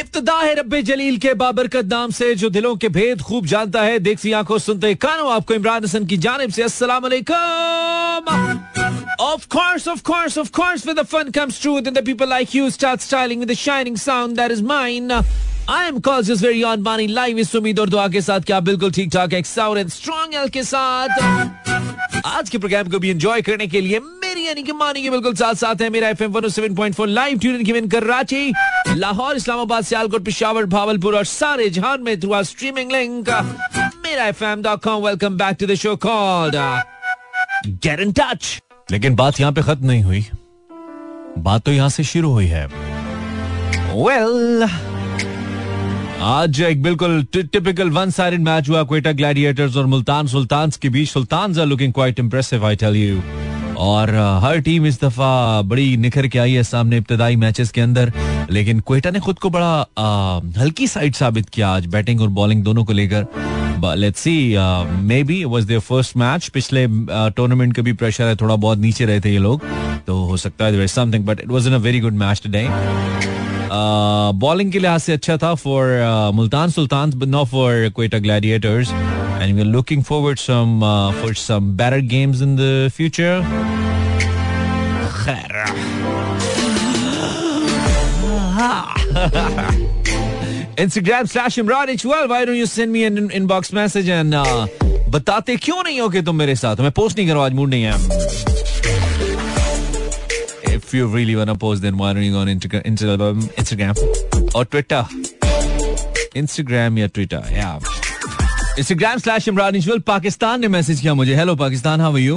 इब्तदा है रब्बे जलील के बाबरकत नाम से जो दिलों के भेद खूब जानता है देखती आँखों सुनते कानों आपको इमरान हसन की जानब से अस्सलाम Of course, of course, of course, when the fun comes true, then the people like you start styling with the shining sound that is mine. I am called just very on money live इस उम्मीद और दुआ के साथ क्या बिल्कुल ठीक ठाक एक साउंड एंड स्ट्रॉन्ग एल के साथ आज के प्रोग्राम को भी एंजॉय करने के लिए मेरी यानी कि मानी के बिल्कुल साथ साथ है Mera FM 107.4 live tune given Karachi Lahore Islamabad Sialkot Peshawar Bahawalpur और सारे जहान में through streaming link Mera एफएम.com welcome back to the show called get in touch लेकिन बात यहाँ पे खत्म नहीं हुई। बात तो यहाँ से शुरू हुई है। वेल well, आज एक बिल्कुल टिपिकल वन साइडेड मैच हुआ क्वेटा ग्लैडिएटर्स और मुल्तान सुल्तान के बीच। Sultan are looking quite impressive I tell you और हर टीम इस दफ़ा बड़ी निखर के आई है सामने इब्तदाई मैचेस के अंदर। लेकिन क्वेटा ने खुद को बड़ा आ, हल्की साइड साबित किया आज बैटिंग और बॉलिंग दोनों को लेकर। Let's see maybe was their first match पिछले टूर्नामेंट uh, का भी प्रेशर है थोड़ा बहुत नीचे रहे थे ये लोग। तो हो सकता है something but it was in a very good match today bowling के लिहाज से अच्छा था for Multan Sultan not for Quetta Gladiators and we are looking forward some for some better games in the future खैर Instagram slash Imran H12. Why don't you send me an inbox message and uh, बताते क्यों नहीं हो कि तुम मेरे साथ? मैं पोस्ट नहीं करो आज मूड नहीं है। You really wanna post, then why don't you go on Instagram, Instagram? Or Twitter? Instagram या Twitter, yeah. Instagram slash Imran Ishwal Pakistan ने मैसेज किया मुझे। हेलो पाकिस्तान हाउ यू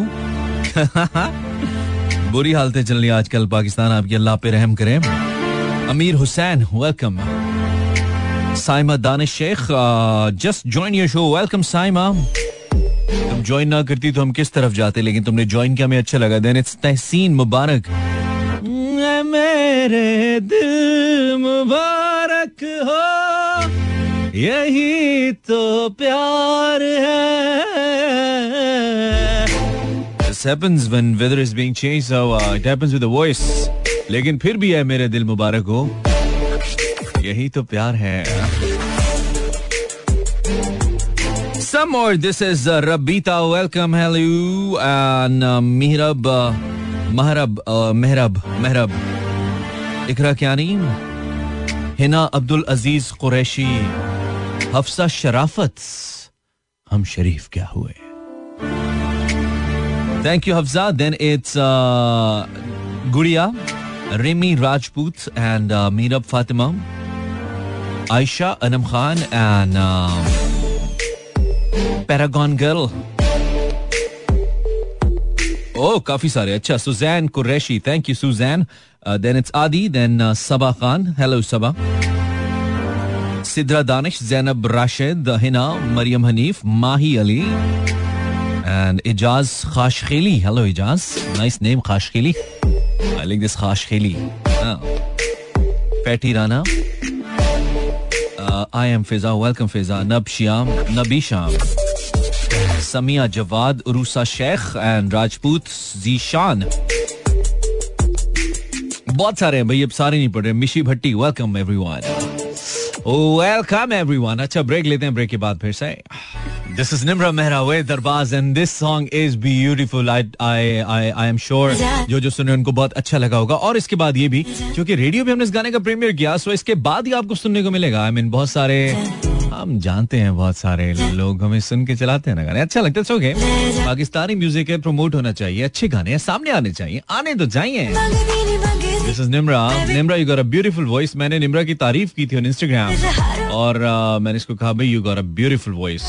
बुरी हालतें चल रही आजकल पाकिस्तान आपकी अल्लाह पे रहम करे। Amir Hussain welcome Saima Danish Sheikh just join your show welcome Saima. तुम ज्वाइन ना करती तो हम किस तरफ़ जाते लेकिन तुमने ज्वाइन किया हमें अच्छा लगा। Then it's Tehseen Mubarak. मेरे दिल मुबारक हो यही तो प्यार है This happens when weather is being changed, so uh, it happens with the voice. लेकिन फिर भी है मेरे दिल मुबारक हो यही तो प्यार है Some more. This is uh, Rabita. Welcome, hello, and uh, Mihrab, uh, Mahrab, uh, Mehrab, Mehrab. इकरा क्यानीम हिना अब्दुल अज़ीज़ कुरैशी, हफ्सा शराफत, हम शरीफ क्या हुए? Thank you Hafza then it's Gudiya, Remi Rajput and uh, Meerab Fatima, Ayesha, Anam Khan and paragon girl Oh, काफ़ी सारे अच्छा Suzanne Qureshi thank you Suzanne then it's Adi then Saba Khan hello Saba Sidra Danish Zainab Rashid Hina Maryam Hanif Mahi Ali and Ijaz Khaskheli hello Ijaz nice name Khaskheli I like this Khaskheli fatty Rana I am Fiza welcome Fiza नब श्याम नबी शाम Samia Jawad Urusa Sheikh and Rajput Zeeshan बहुत सारे हैं भाई अब सारे नहीं पढ़ रहे। Mishi Bhatti welcome everyone welcome everyone अच्छा ब्रेक लेते हैं ब्रेक के बाद फिर से। Is Nimra Mehra with Darbaz and this song is beautiful. I I I I am sure जो जो सुने उनको बहुत अच्छा लगा होगा। और इसके बाद ये भी क्योंकि रेडियो पे हमने इस गाने का प्रीमियर किया सो इसके बाद ही आपको सुनने को मिलेगा। आई I मीन mean, बहुत सारे हम जानते हैं बहुत सारे लोग हमें सुन के चलाते हैं ना गाने। अच्छा लगता है ओके पाकिस्तानी म्यूज़िक है प्रमोट होना चाहिए अच्छे गाने हैं सामने आने चाहिए आने तो चाहिए। This is Nimra Nimra you got a beautiful voice मैंने निम्रा की तारीफ़ की थी ऑन इंस्टाग्राम और uh, मैंने इसको कहा भाई you got a beautiful voice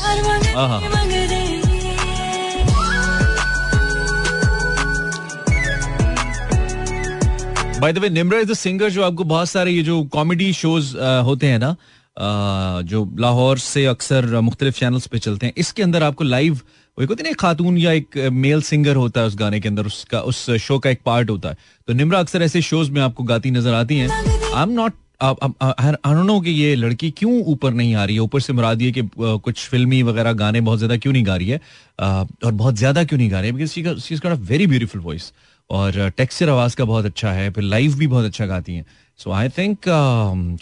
by the way Nimra is the singer जो आपको बहुत सारे ये जो कॉमेडी शोज़ होते हैं ना जो लाहौर से अक्सर मुख्तलिफ़ चैनल्स पे चलते हैं, इसके अंदर आपको लाइव वो एक एक खातून या एक मेल सिंगर होता है उस गाने के अंदर, उसका, उस शो का एक पार्ट होता है। तो निम्रा, अक्सर ऐसे शोज़ में आपको गाती नज़र आती हैं। आई एम नॉट नो कि ये लड़की क्यों ऊपर नहीं आ रही है, ऊपर से मुराद ये कि कुछ फिल्मी वगैरह गाने बहुत ज़्यादा क्यों नहीं गा रही है? और बहुत ज़्यादा क्यों नहीं गा रही है? बिकॉज़ वेरी ब्यूटीफुल वॉइस और टेक्सचर आवाज़ का बहुत अच्छा है, फिर लाइव भी बहुत अच्छा गाती हैं। So I think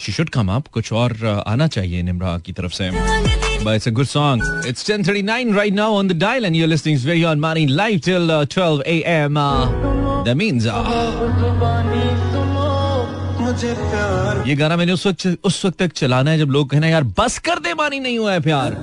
she should come up कुछ और uh, आना चाहिए निम्रा की तरफ़ से But it's a good song. It's 10:39 right now on the dial, and you're listening to Very On Money live till uh, 12 a.m. Uh, that means uh, ये गाना मैंने उस वक्त उस वक्त तक चलाना है जब लोग कहना यार बस कर दे मानी नहीं हुआ है प्यार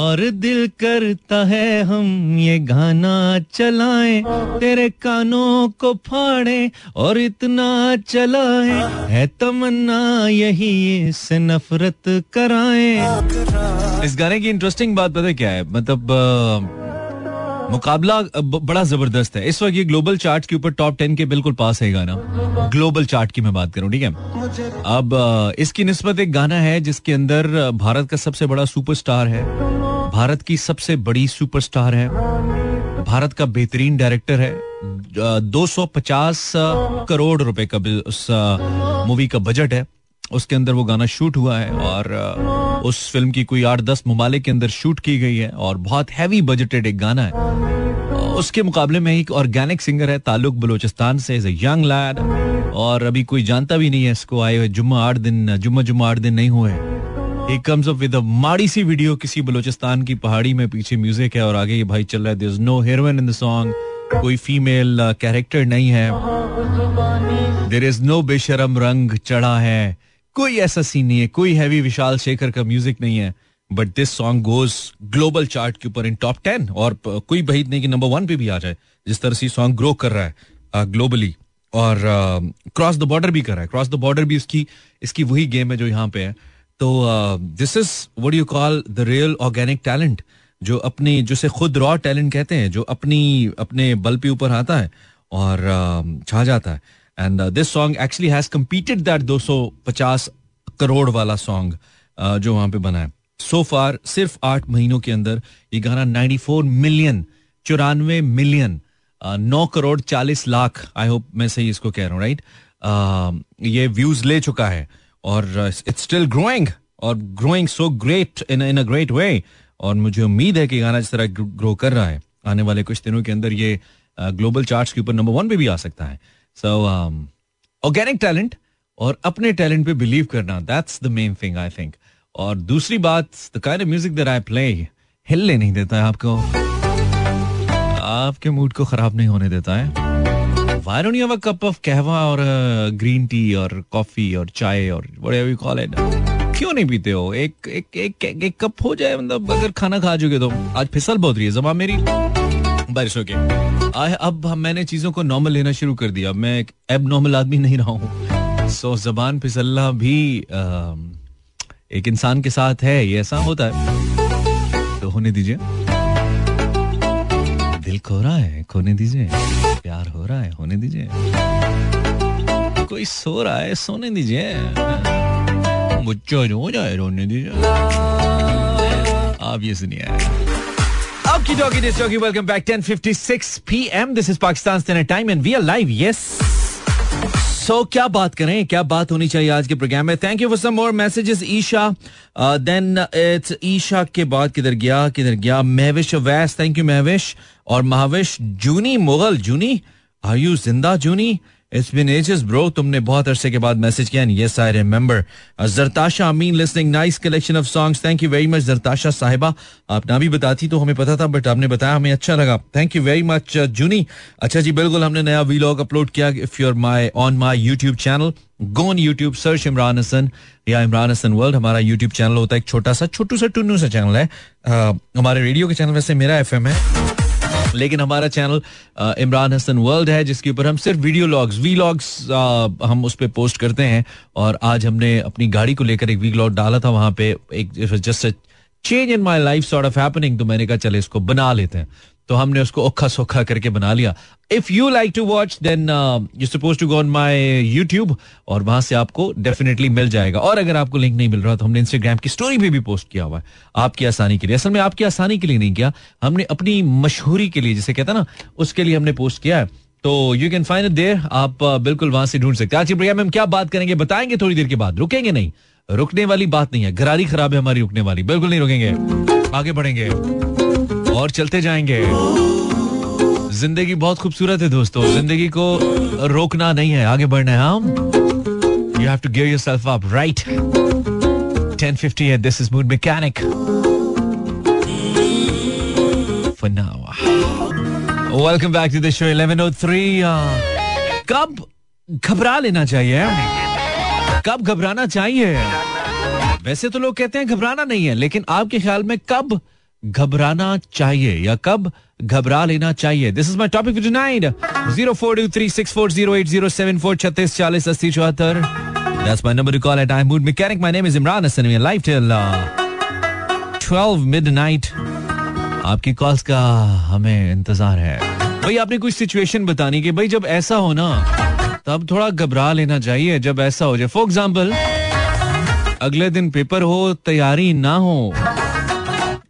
और दिल करता है हम ये गाना चलाएँ। तेरे कानों को फाड़े और इतना चलाएँ। है तमन्ना यही इससे नफरत कराएँ। इस गाने की इंटरेस्टिंग बात पता क्या है? मतलब मुकाबला बड़ा ज़बरदस्त है। इस वक्त ये ग्लोबल चार्ट के ऊपर टॉप टेन के बिल्कुल पास है गाना। ग्लोबल चार्ट की मैं बात करूँ ठीक है? अब इसकी नस्बत एक गाना है जिसके अंदर भारत का सबसे बड़ा सुपरस्टार है। भारत की सबसे बड़ी सुपरस्टार है। भारत का बेहतरीन डायरेक्टर है। 250 करोड़ रुपए का उस मूवी का बजट है। उसके अंदर वो गाना शूट हुआ है और उस फ़िल्म की कोई आठ दस ममालिक के अंदर शूट की गई है और बहुत हैवी बजटेड एक गाना है। उसके मुकाबले में एक ऑर्गेनिक सिंगर है, ताल्लुक बलोचिस्तान से इज़ यंग लैड और अभी कोई जानता भी नहीं है इसको, आए हुए जुम्मा आठ दिन, जुम्मा जुम्मा आठ दिन नहीं हुए। ही कम्स अप विद माड़ी सी वीडियो किसी बलोचिस्तान की पहाड़ी में पीछे म्यूज़िक है और आगे ये भाई चल रहा है is no heroine in the song कोई फीमेल कैरेक्टर नहीं है। देर इज़ नो बेशरम रंग चढ़ा है। कोई ऐसा सीन नहीं है, कोई हैवी विशाल शेखर का म्यूज़िक नहीं है but this song goes global chart के ऊपर इन टॉप टेन और कोई बहित नहीं कि नंबर वन पे भी आ जाए, जिस तरह से सॉन्ग ग्रो कर रहा है ग्लोबली और क्रॉस द बॉर्डर भी कर रहा है क्रॉस द बॉर्डर भी उसकी इसकी वही गेम है जो यहाँ पे है। तो this is what you call the real organic talent जो अपनी, जिसे खुद रॉ टैलेंट कहते हैं, जो अपनी, अपने बल पे ऊपर आता है और छा जाता है। And this song actually has competed that 250 crore वाला सॉन्ग जो वहाँ पे बना है सो फार सिर्फ़ आठ महीनों के अंदर ये गाना 94 मिलियन चौरानवे मिलियन नौ करोड़ चालीस लाख आई होप मैं सही इसको कह रहा हूँ राइट ये व्यूज़ ले चुका है और इट्स स्टिल ग्रोइंग और growing so great in in a great way और मुझे उम्मीद है कि गाना जिस तरह ग्रो कर रहा है आने वाले कुछ दिनों के अंदर ये ग्लोबल चार्ट्स के ऊपर नंबर वन पे भी आ सकता है सो ऑर्गेनिक टैलेंट और अपने टैलेंट पे बिलीव करना that's the main thing I think और दूसरी बात the kind of music that I play हिलने नहीं देता है आपको। आपके मूड को खराब नहीं होने देता है। Don't you have a cup of कहवा और ग्रीन टी और कॉफ़ी और चाय और whatever you call it? क्यों नहीं पीते हो? एक एक एक, एक, एक कप हो जाए मतलब अगर खाना खा चुके तो। आज फिसल बहुत रही है जमा मेरी। बारिश हो गई अब मैंने चीज़ों को नॉर्मल लेना शुरू कर दिया। मैं एक एब नॉर्मल आदमी नहीं रहा हूँ। सो जबान फिसलना भी आ, एक इंसान के साथ है ये ऐसा होता है। तो होने दीजिए। दिल खो रहा है खोने दीजिए। प्यार हो रहा है होने दीजिए। कोई सो रहा है सोने दीजिए। मुझे हो जाए रोने दीजिए। आप ये सुनिए। Okie dokie, this jockey. Welcome back. 10:56 p.m. This is Pakistan Standard Time, and we are live. Yes. सो क्या बात करें क्या बात होनी चाहिए आज के प्रोग्राम में thank you for some more messages Esha then it's Esha के बाद किधर गया किधर गया महविश वैस थैंक यू महविश और महाविश जूनी मुगल जूनी आर यू ज़िंदा Juni it's been ages bro तुमने बहुत अरसे के बाद मैसेज किया and yes I remember Zartasha Amin listening nice collection of songs thank you very much Zartasha sahiba. आप ना भी बताती तो हमें पता था बट आपने बताया हमें अच्छा लगा. Thank you very much Juni अच्छा जी बिल्कुल हमने नया वीलॉग अपलोड किया. If your my on my YouTube channel go on YouTube search Imran Hassan या इमरान हसन वर्ल्ड हमारा यूट्यूब चैनल होता है एक छोटा सा छोटू सा टुन्नू सा चैनल है. Uh, हमारे रेडियो के चैनल वैसे मेरा एफ़ है. लेकिन हमारा चैनल इमरान हसन वर्ल्ड है, जिसके ऊपर हम सिर्फ़ वीडियो लॉग्स वी लॉग्स हम उस पर पोस्ट करते हैं। और आज हमने अपनी गाड़ी को लेकर एक वी लॉग डाला था, वहाँ पे एक just change in my life sort of happening तो मैंने कहा, चले इसको बना लेते हैं। तो हमने उसको ओखा सोखा करके बना लिया। If you like to watch then you suppose to go on my YouTube और वहाँ से आपको डेफिनेटली मिल जाएगा। और अगर आपको लिंक नहीं मिल रहा तो हमने इंस्टाग्राम की स्टोरी पे भी पोस्ट किया हुआ है। आपकी आसानी के लिए। असल में आपकी आसानी के लिए नहीं किया। हमने अपनी मशहूरी के लिए जिसे कहता ना उसके लिए हमने पोस्ट किया है। तो यू कैन फाइंड देर आप uh, बिल्कुल वहाँ से ढूंढ सकते हैं। आज प्रोग्राम में हम क्या बात करेंगे बताएँगे थोड़ी देर के बाद। रुकेंगे नहीं। रुकने वाली बात नहीं है। घरारी खराब है हमारी रुकने वाली। बिल्कुल नहीं रुकेंगे। आगे बढ़ेंगे। और चलते जाएँगे। ज़िंदगी बहुत खूबसूरत है दोस्तों। ज़िंदगी को रोकना नहीं है। आगे बढ़ना है हम। You have to give yourself up right 10:50 है। This is mood mechanic welcome back to the show 1103 कब घबरा लेना चाहिए? कब घबराना चाहिए? वैसे तो लोग कहते हैं घबराना नहीं है, लेकिन आपके ख्याल में कब घबराना चाहिए या कब घबरा लेना चाहिए this is my topic zero four two three six four zero eight zero seven four छत्तीस चालीस अस्सी चौहत्तर That's my number to call at I'm Mood Mechanic. My name is Imran Hassan. We are live till uh, 12 midnight. आपकी calls का हमें इंतज़ार है भाई आपने कुछ सिचुएशन बतानी कि भाई जब ऐसा हो ना तब थोड़ा घबरा लेना चाहिए जब ऐसा हो जाए फॉर एग्ज़ाम्पल अगले दिन पेपर हो तैयारी ना हो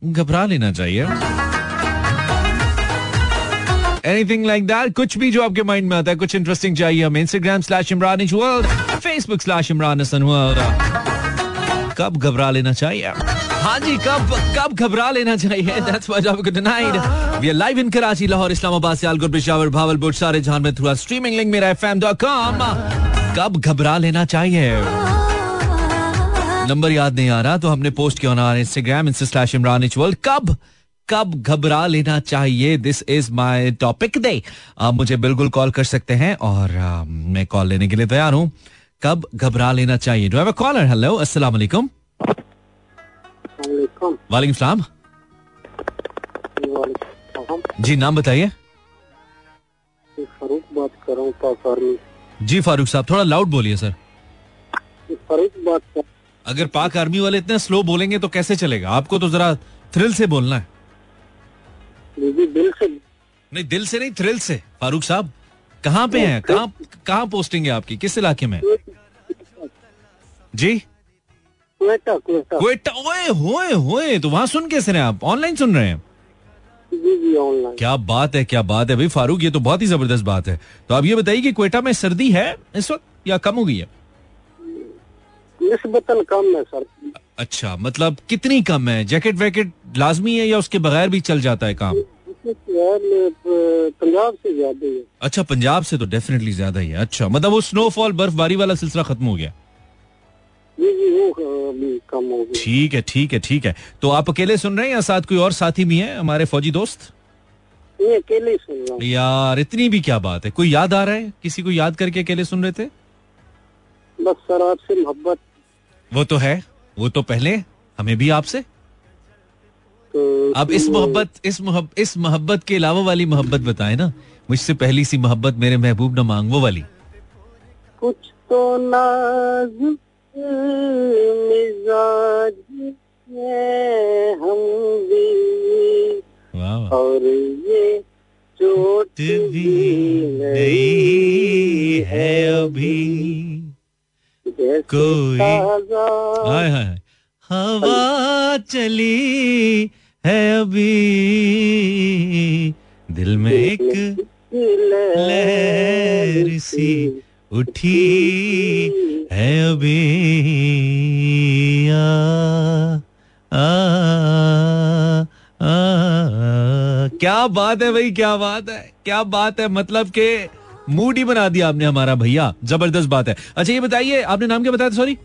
घबरा लेना चाहिए एनीथिंग लाइक दैट कुछ भी जो आपके माइंड में आता है, कुछ इंटरेस्टिंग चाहिए हमें Instagram slash Imran world Facebook slash Imran Hassan world कब घबरा लेना चाहिए? हाँ जी, कब कब घबरा लेना चाहिए? That's why topic tonight we are live in Karachi Lahore Islamabad Sialkot Peshawar Bahawalpur सारे जहाँ में थ्रू स्ट्रीमिंग लिंक मेरा एफएम.कॉम कब घबरा लेना चाहिए? नंबर याद नहीं आ रहा तो हमने पोस्ट किया ना Instagram insta slash Imran world कब कब घबरा लेना चाहिए? दिस इज़ माई टॉपिक दे आप मुझे बिल्कुल कॉल कर सकते हैं और आ, मैं कॉल लेने के लिए तैयार हूँ। कब घबरा लेना चाहिए? Do have a caller hello अस्सलाम वालेकुम। वालेकुम। सलाम। जी नाम बताइए। फारूक बात कर रहा हूँ जी फारूक साहब थोड़ा लाउड बोलिए सर फारूक बात कर अगर पाक आर्मी वाले इतने स्लो बोलेंगे तो कैसे चलेगा? आपको तो जरा थ्रिल से बोलना है। दिल से। नहीं दिल से नहीं थ्रिल से। फारूक साहब कहाँ पे हैं? कहाँ कहाँ पोस्टिंग है आपकी? किस इलाके में? जी? क्वेटा ओए होए होए तो वहाँ सुन कैसे रहे आप? ऑनलाइन सुन रहे हैं? जी जी ऑनलाइन क्या बात है क्या बात है। भाई फारूक ये तो बहुत ही ज़बरदस्त बात है। तो आप ये बताइए कि क्वेटा में सर्दी है इस वक्त या कम हो गई है? निस्बतन कम है सर। अच्छा मतलब कितनी कम है? जैकेट वैकेट लाजमी है या उसके बगैर भी चल जाता है काम? पंजाब से ज़्यादा है अच्छा पंजाब से तो डेफिनेटली ज़्यादा ही है। अच्छा मतलब वो स्नोफॉल बर्फबारी वाला सिलसिला खत्म हो गया? ठीक है ठीक है ठीक है। तो आप अकेले सुन रहे हैं या साथ कोई और साथी भी है हमारे फौजी दोस्त? अकेले सुन रहा हूँ। यार इतनी भी क्या बात है? कोई याद आ रहा है? किसी को याद करके अकेले सुन रहे थे? बस सर आपसे मोहब्बत वो तो है वो तो पहले हमें भी आपसे। तो अब इस मोहब्बत इस मोहब्बत इस मोहब्बत के अलावा वाली मोहब्बत बताए ना। मुझसे पहली सी मोहब्बत मेरे महबूब ना मांग वो वाली। कुछ तो नाज मिजाज है हम भी। और ये चोट भी नहीं है अभी। कोई- हाय हाय हवा चली है अभी। दिल में एक लहर सी उठी है अभी। आ, आ, आ, क्या बात है भाई क्या बात है क्या बात है। मतलब के मूड ही बना दिया आपने हमारा भैया। ज़बरदस्त बात है। अच्छा ये बताइए आपने नाम क्या बताया सॉरी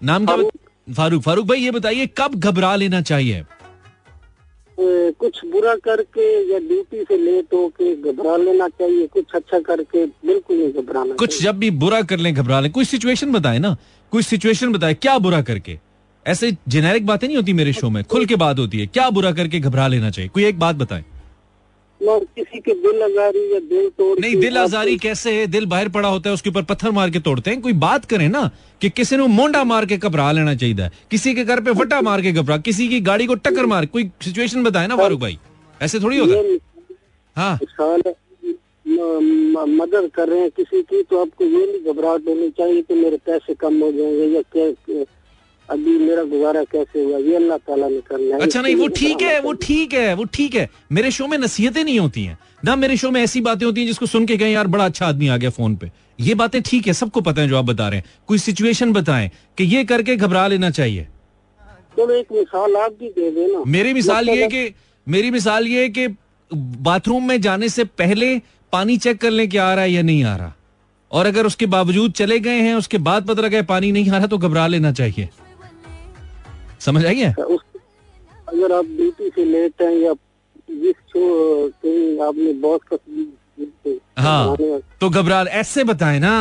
नाम क्या फारूक। फारूक भाई ये बताइए कब घबरा लेना चाहिए? कुछ बुरा करके या ड्यूटी से लेट होके घबरा लेना चाहिए कुछ अच्छा करके बिल्कुल नहीं घबराना कुछ जब भी बुरा कर लें घबरा लें। कोई सिचुएशन बताए ना कोई सिचुएशन बताए क्या बुरा करके? ऐसे जेनेरिक बातें नहीं होती मेरे शो में खुल के बात होती है क्या बुरा करके घबरा लेना चाहिए? कोई एक बात बताएँ। और किसी के दिल आजारी या दिल तोड़ नहीं दिल आजारी कैसे है? दिल बाहर पड़ा होता है उसके ऊपर पत्थर मार के तोड़ते हैं। कोई बात करें ना कि किसी ने मोंडा मार के घबरा लेना चाहिए किसी के घर पे फटा मार के घबरा किसी की गाड़ी को टक्कर मार कोई सिचुएशन बताए ना फारूक भाई। ऐसे थोड़ी होता? है। मदद कर रहे हैं किसी की तो आपको ये नहीं घबराहट होनी चाहिए कि मेरे पैसे कम हो जाएँगे या अभी मेरा गुजारा कैसे हुआ ये अल्लाह ताला ने करना है अच्छा नहीं वो ठीक है वो ठीक है वो ठीक है। मेरे शो में नसीहतें नहीं होती हैं। ना मेरे शो में ऐसी बातें होती हैं जिसको सुन के कहें यार बड़ा अच्छा आदमी आ गया फ़ोन पे। ये बातें ठीक है सबको पता है जो आप बता रहे हैं। कोई सिचुएशन बताएँ कि ये करके घबरा लेना चाहिए। चलो एक मिसाल आप भी दे देना। मेरी मिसाल ये कि मेरी मिसाल ये कि बाथरूम में जाने से पहले पानी चेक कर लें कि आ रहा है या नहीं आ रहा। और अगर उसके बावजूद चले गए हैं उसके बाद पता लगा पानी नहीं आ रहा तो घबरा लेना चाहिए। समझ आई है? अगर आप ड्यूटी से लेट हैं या जिस आपने बॉस का हाँ तो घबरा ऐसे बताए ना।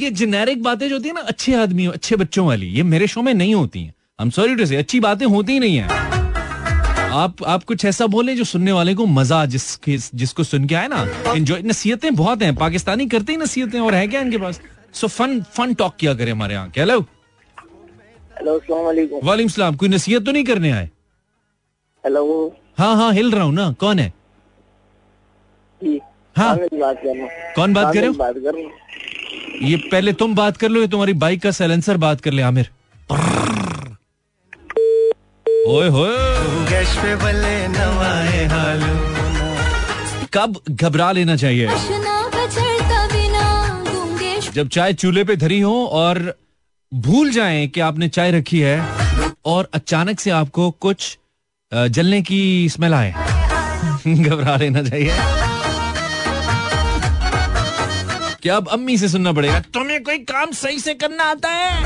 ये जेनेरिक बातें जो होती है ना अच्छे आदमी अच्छे बच्चों वाली ये मेरे शो में नहीं होती हैं। हम सॉरी टू से अच्छी बातें होती ही नहीं है। आप आप कुछ ऐसा बोले जो सुनने वाले को मज़ा जिसके जिसको सुन के आए ना एंजॉय नसीहतें बहुत हैं पाकिस्तानी करते ही नसीहतें और है क्या इनके पास? सो फन फन टॉक किया करे हमारे यहाँ हेलो हेलो वालेकुम सलाम कोई नसीहत तो नहीं करने आए? हेलो हाँ हाँ हिल रहा हूँ ना। कौन है? हाँ। बात कौन बात कर रहे हो? बात कर ये पहले तुम बात कर लो ये तुम्हारी बाइक का साइलेंसर बात कर ले आमिर। ओए होए। कब घबरा लेना चाहिए? जब चाय चूल्हे पे धरी हो और भूल जाएँ कि आपने चाय रखी है और अचानक से आपको कुछ जलने की स्मेल आए। घबरा लेना चाहिए क्या अब अम्मी से सुनना पड़ेगा? तुम्हें कोई काम सही से करना आता है?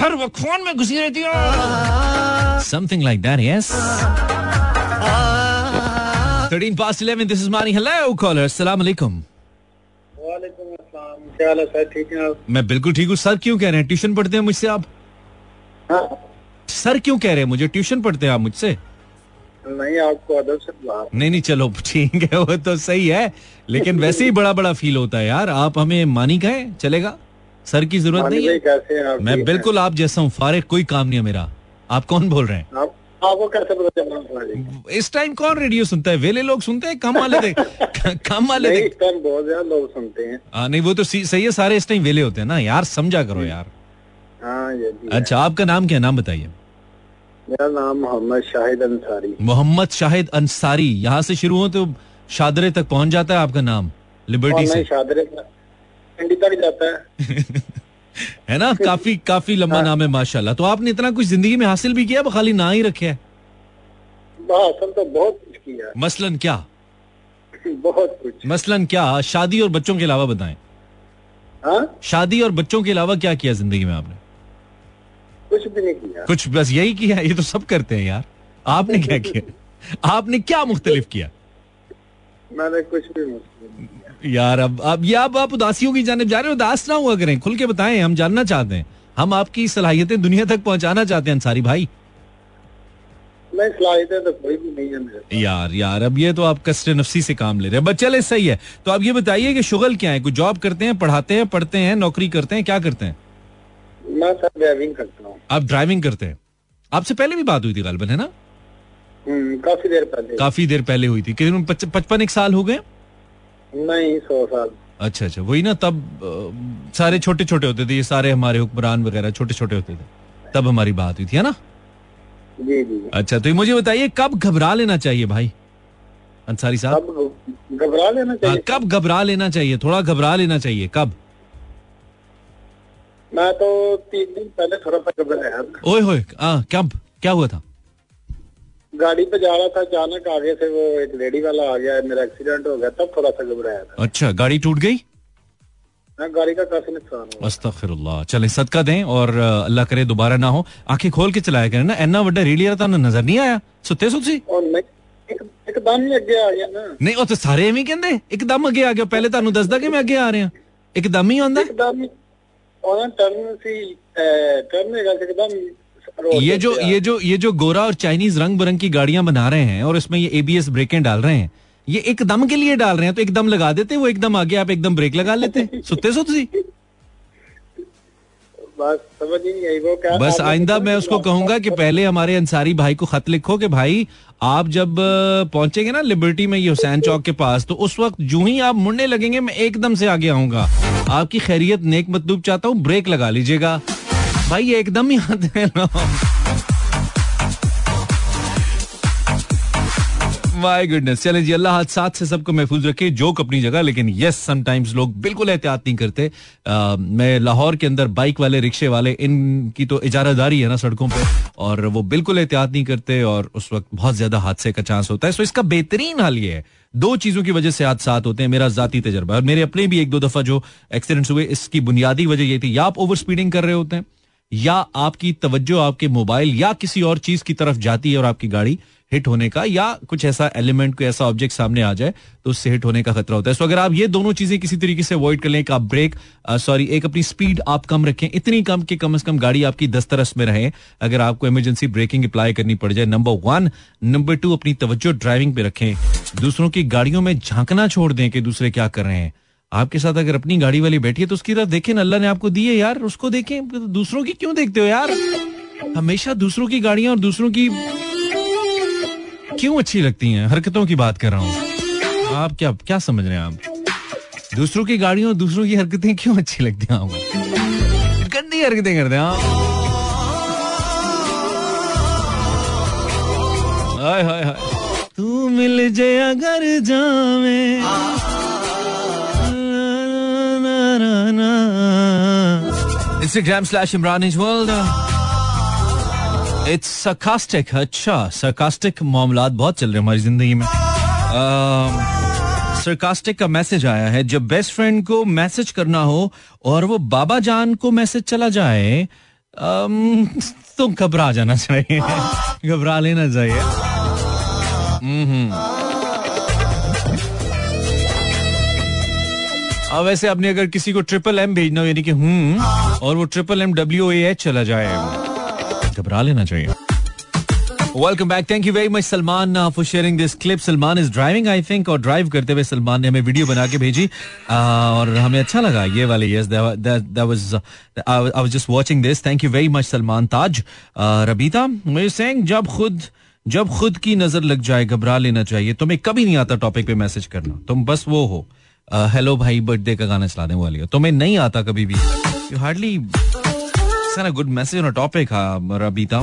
हर वक्त फ़ोन में घुसी रहती हो। Something like that yes 13 past 11 this is Mani. Hello caller. अस्सलाम वालेकुम क्या हाल है? सर ठीक है आप? मैं बिल्कुल ठीक हूँ। सर क्यों कह रहे हैं? ट्यूशन पढ़ते हैं मुझसे आप? हाँ? सर क्यों कह रहे हैं मुझे? ट्यूशन पढ़ते हैं आप मुझसे? नहीं आपको अदब से नहीं नहीं चलो ठीक है वो तो सही है। लेकिन वैसे ही बड़ा बड़ा फील होता है यार। आप हमें मानी कहें? चलेगा? सर की ज़रूरत नहीं है? कैसे हैं आप? मैं बिल्कुल आप जैसा हूँ। फारिग कोई काम नहीं है मेरा। आप कौन बोल रहे हैं हैं? आप इस टाइम कौन रेडियो सुनता है? वेले लोग सुनते हैं? कम वाले कम वाले नहीं इस टाइम बहुत ज़्यादा लोग सुनते हैं। नहीं वो तो सही है सारे इस टाइम वेले होते हैं ना। यार समझा करो यार। हाँ ये भी है। अच्छा आपका नाम क्या नाम बताइए। मेरा नाम मोहम्मद शाहिद अंसारी। मोहम्मद शाहिद अंसारी। यहाँ से शुरू हो तो शादरे तक पहुँच जाता है आपका नाम लिबर्टी से। शादरे तक जाता है। है ना? काफ़ी काफ़ी लंबा नाम है माशाल्लाह। तो आपने इतना कुछ ज़िंदगी में हासिल भी किया खाली ना ही रखे है? तो बहुत कुछ किया मसलन क्या? बहुत कुछ। मसलन क्या? शादी और बच्चों के अलावा बताएँ। हाँ? शादी और बच्चों के अलावा क्या किया ज़िंदगी में आपने? कुछ भी नहीं किया। कुछ बस यही किया ये तो सब करते हैं यार। आपने क्या किया? आपने क्या मुख्तलिफ़ किया? मैंने कुछ भी किया यार अब अब ये अब आप उदासियों की जाने जा रहे हो उदास ना हुआ करें। खुल के बताएँ हम जानना चाहते हैं। हम आपकी सलाहियतें दुनिया तक पहुंचाना चाहते हैं अंसारी भाई। तो कोई भी नहीं है यार यार अब ये तो आप कष्ट नफसी से काम ले रहे हैं। चले सही है। तो आप ये बताइए कि शुगल क्या है? कोई जॉब करते हैं पढ़ाते हैं पढ़ते हैं नौकरी करते हैं क्या करते हैं? मैं सर ड्राइविंग करता हूँ। आप ड्राइविंग करते हैं? आपसे पहले भी बात हुई थी गालबन है ना? हम्म, काफ़ी देर पहले। काफ़ी देर पहले हुई थी। करीबन पचपन एक साल हो गए? नहीं सौ साल। अच्छा अच्छा। वही ना तब अ, सारे छोटे छोटे होते थे ये सारे हमारे हुक्मरान वगैरह छोटे छोटे होते थे। तब हमारी बात हुई थी है ना? जी जी अच्छा तो ये मुझे बताइए कब घबरा लेना चाहिए भाई? अंसारी साहब? घबरा लेना हाँ, चाहिए कब घबरा लेना चाहिए? थोड़ा घबरा लेना चाहिए कब? मैं तो तीन दिन पहले थोड़ा सा घबराया। ओए होए हाँ कब? क्या हुआ था? गाड़ी पे जा रहा था अचानक आगे से वो एक लेडी वाला आ गया मेरा एक्सीडेंट हो गया तब थोड़ा सा घबराया था अच्छा गाड़ी टूट गई हाँ, गाड़ी का काफी नुकसान हुआ अस्तगफिरुल्लाह चले सदका दें और अ, अल्लाह करे दोबारा ना हो आंखें खोल के चलाया करें ना एना वड्डा रेडी रहा था नजर नहीं आया सुते सुती और नहीं एक, एकदम ही अगे आ गया ना ਨਹੀਂ ਉਹ ਤੇ ਸਾਰੇ ਐਵੇਂ ਹੀ ਕਹਿੰਦੇ ਇੱਕਦਮ ਅੱਗੇ ਆ ਗਿਆ ਪਹਿਲੇ ਤੁਹਾਨੂੰ ਦੱਸਦਾ ਕਿ ਮੈਂ ਅੱਗੇ ਆ ਰਿਹਾ ਇੱਕਦਮ ਹੀ ਆਉਂਦਾ एकदम ही और टर्न सी टर्न का एकदम रोड ये जो ये जो ये जो गोरा और चाइनीज़ रंग बिरंग की गाड़ियाँ बना रहे हैं और इसमें ये एबीएस ब्रेकें डाल रहे हैं ये एकदम के लिए डाल रहे हैं तो एकदम लगा देते वो एकदम आगे आप एकदम ब्रेक लगा लेते सुते सुती बस समझ नहीं आई वो क्या बस आइंदा मैं उसको कहूँगा कि पहले हमारे अंसारी भाई को खत लिखो कि भाई आप जब पहुँचेंगे ना लिबर्टी में ये हुसैन चौक के पास तो उस वक्त जू ही आप मुड़ने लगेंगे मैं एकदम से आगे आऊँगा। आपकी खैरियत नेक मतलूब चाहता हूँ ब्रेक लगा लीजिएगा। भाई ये एकदम आते हैं माय गुडनेस चले जी अल्लाह हादसात से सबको महफूज रखे। जोक अपनी जगह लेकिन यस समटाइम्स लोग बिल्कुल एहतियात नहीं करते। आ, मैं लाहौर के अंदर बाइक वाले रिक्शे वाले इनकी तो इजारादारी है ना सड़कों पे और वो बिल्कुल एहतियात नहीं करते और उस वक्त बहुत ज़्यादा हादसे का चांस होता है। सो इसका बेहतरीन हाल ये है। दो चीज़ों की वजह से हादसा होते हैं मेरा जाती तजर्बा। और मेरे अपने भी एक दो दफ़ा जो एक्सीडेंट्स हुए इसकी बुनियादी वजह ये थी। या आप ओवर स्पीडिंग कर रहे होते हैं या आपकी तवज्जो आपके मोबाइल या किसी और चीज़ की तरफ़ जाती है और आपकी गाड़ी हिट होने का या कुछ ऐसा एलिमेंट कोई ऐसा ऑब्जेक्ट सामने आ जाए तो उससे हिट होने का खतरा होता है। सो अगर आप ये दोनों चीज़ें किसी तरीके से अवॉइड कर लें, एक आप ब्रेक सॉरी एक अपनी स्पीड आप कम रखें, इतनी कम कि कम से कम गाड़ी आपकी दस्तरस में रहे, अगर आपको इमरजेंसी ब्रेकिंग अप्लाई करनी पड़ जाए नंबर वन नंबर टू अपनी तवज्जो ड्राइविंग पे रखें। दूसरों की गाड़ियों में झांकना छोड़ दें कि दूसरे क्या कर रहे हैं। आपके साथ अगर अपनी गाड़ी वाली बैठी है तो उसकी तरफ़ देखें, अल्लाह ने आपको दी है यार, उसको देखें दूसरों की क्यों देखते हो यार? हमेशा दूसरों की गाड़ियाँ और दूसरों की क्यों अच्छी लगती हैं? हरकतों की बात कर रहा हूँ। आप क्या क्या समझ रहे हैं आप? दूसरों की गाड़ियों और दूसरों की हरकतें क्यों अच्छी लगती हैं आपको? गंदी हरकतें करते हैं आप हाय हाय हाय। तू मिल जाए अगर जावे। इंस्टाग्राम स्लैश इमरान सरकास्टिक अच्छा सरकास्टिक मामला बहुत चल रहे हमारी ज़िंदगी में। सरकास्टिक का मैसेज आया है, जब बेस्ट फ्रेंड को मैसेज करना हो और वो बाबा जान को मैसेज चला जाए तो घबरा जाना चाहिए, घबरा लेना चाहिए। अब वैसे आपने अगर किसी को ट्रिपल एम भेजना हो यानी कि हूँ और वो ट्रिपल एम डब्ल्यू एच चला जाए घबरा लेना चाहिए। Welcome back thank you very much Salman for sharing this clip Salman is driving I think और ड्राइव करते हुए सलमान ने हमें वीडियो बना के भेजी। Uh, और हमें अच्छा लगा ये वाले yes I was just watching this thank you very much Salman Taj. Rabita मैं सेइंग जब खुद जब खुद की नज़र लग जाए घबरा लेना चाहिए। तुम्हें कभी नहीं आता टॉपिक पे मैसेज करना। तुम बस वो हो। हेलो भाई बर्थडे का गाना चलाने वाली हो। तुम्हें नहीं आता कभी भी? You hardly message on a topic, Rabita.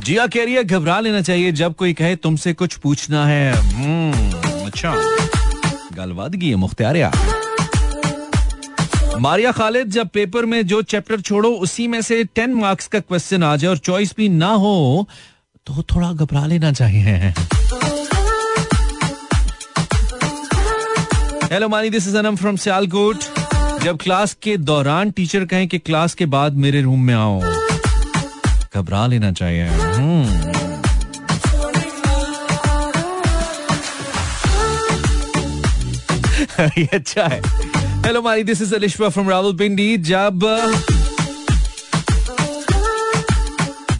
Jiya कह रही है घबरा लेना चाहिए जब कोई कहे तुमसे कुछ पूछना है। अच्छा। गलवादगी है मुख्तार मारिया खालिद जब पेपर में जो चैप्टर छोड़ो उसी में से टेन मार्क्स का क्वेश्चन आ जाए और चॉइस भी ना हो तो थोड़ा घबरा लेना चाहिए। Hello Mani this is Anam from Sialkot जब क्लास के दौरान टीचर कहें कि क्लास के बाद मेरे रूम में आओ, घबरा लेना चाहिए। हम्म। ये अच्छा है। Hello Mari this is Alisha from Rawalpindi जब